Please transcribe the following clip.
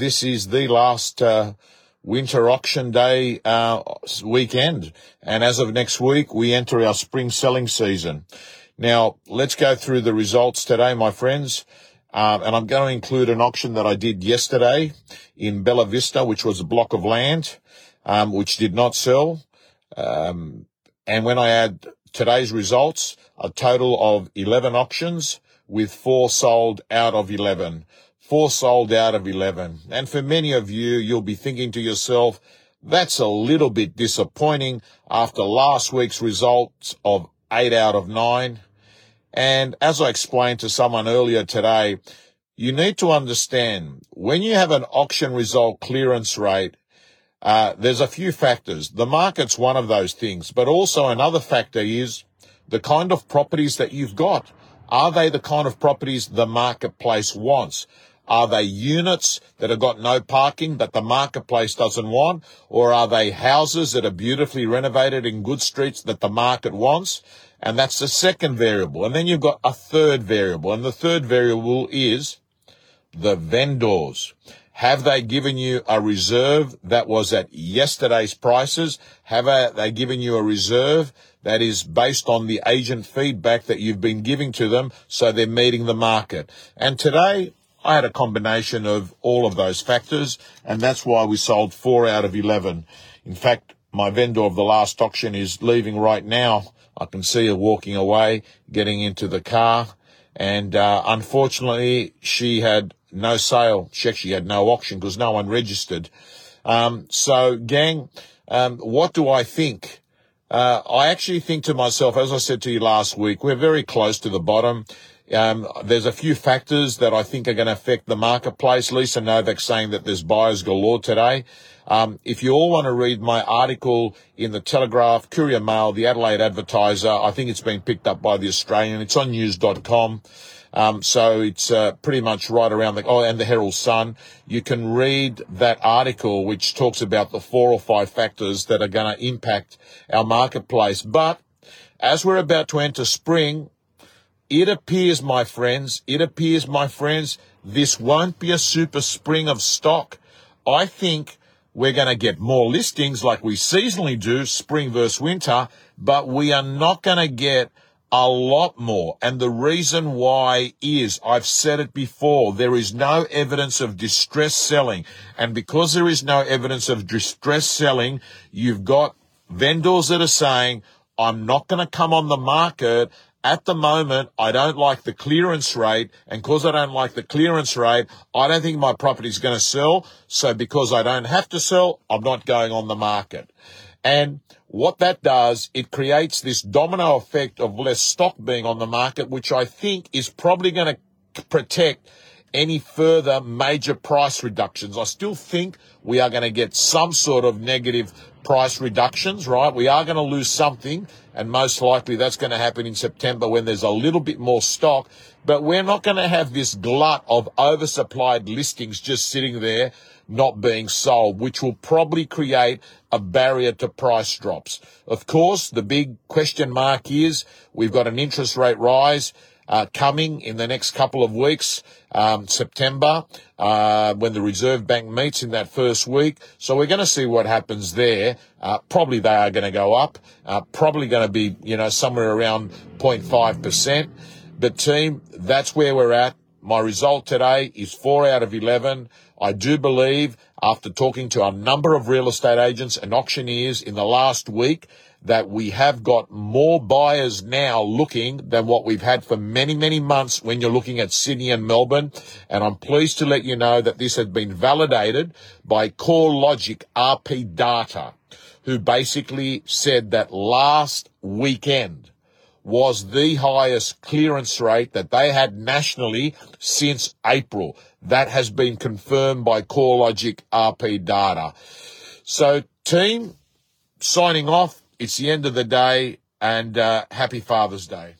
this is the last uh, winter auction day uh, weekend. And as of next week, we enter our spring selling season. Now, let's go through the results today, my friends. Um, and I'm going to include an auction that I did yesterday in Bella Vista, which was a block of land, um, which did not sell. Um, and when I add today's results, a total of 11 auctions with four sold out of 11. Four sold out of 11. And for many of you, you'll be thinking to yourself, that's a little bit disappointing after last week's results of eight out of nine. And as I explained to someone earlier today, you need to understand when you have an auction result clearance rate, uh, there's a few factors. The market's one of those things, but also another factor is the kind of properties that you've got. Are they the kind of properties the marketplace wants? Are they units that have got no parking that the marketplace doesn't want? Or are they houses that are beautifully renovated in good streets that the market wants? And that's the second variable. And then you've got a third variable. And the third variable is the vendors. Have they given you a reserve that was at yesterday's prices? Have they given you a reserve that is based on the agent feedback that you've been giving to them so they're meeting the market? And today I had a combination of all of those factors and that's why we sold four out of 11. In fact, my vendor of the last auction is leaving right now. I can see her walking away, getting into the car. And uh, unfortunately, she had no sale. She actually had no auction because no one registered. Um, so, gang, um, what do I think? Uh, I actually think to myself, as I said to you last week, we're very close to the bottom. Um, there's a few factors that I think are going to affect the marketplace. Lisa Novak saying that there's buyers galore today. Um, if you all want to read my article in the Telegraph, Courier Mail, the Adelaide Advertiser, I think it's been picked up by the Australian. It's on news.com. Um, so it's uh, pretty much right around the, oh, and the Herald Sun. You can read that article, which talks about the four or five factors that are going to impact our marketplace. But as we're about to enter spring, it appears, my friends, it appears, my friends, this won't be a super spring of stock. I think we're going to get more listings like we seasonally do, spring versus winter, but we are not going to get a lot more. And the reason why is, I've said it before, there is no evidence of distress selling. And because there is no evidence of distress selling, you've got vendors that are saying, I'm not going to come on the market at the moment, I don't like the clearance rate, and because I don't like the clearance rate, I don't think my property is going to sell. So because I don't have to sell, I'm not going on the market. And what that does, it creates this domino effect of less stock being on the market, which I think is probably going to protect any further major price reductions. I still think we are going to get some sort of negative price reductions, right? We are going to lose something, and most likely that's going to happen in September when there's a little bit more stock. But we're not going to have this glut of oversupplied listings just sitting there not being sold, which will probably create a barrier to price drops. Of course, the big question mark is we've got an interest rate rise uh, coming in the next couple of weeks, um, September, uh, when the Reserve Bank meets in that first week. So we're going to see what happens there. Uh, probably they are going to go up. Uh, probably going to be, you know, somewhere around 0.5%. But team, that's where we're at. My result today is four out of 11. I do believe after talking to a number of real estate agents and auctioneers in the last week that we have got more buyers now looking than what we've had for many, many months when you're looking at Sydney and Melbourne. And I'm pleased to let you know that this has been validated by CoreLogic RP Data, who basically said that last weekend was the highest clearance rate that they had nationally since April. That has been confirmed by CoreLogic RP Data. So team, signing off it's the end of the day, and uh, happy Father's Day.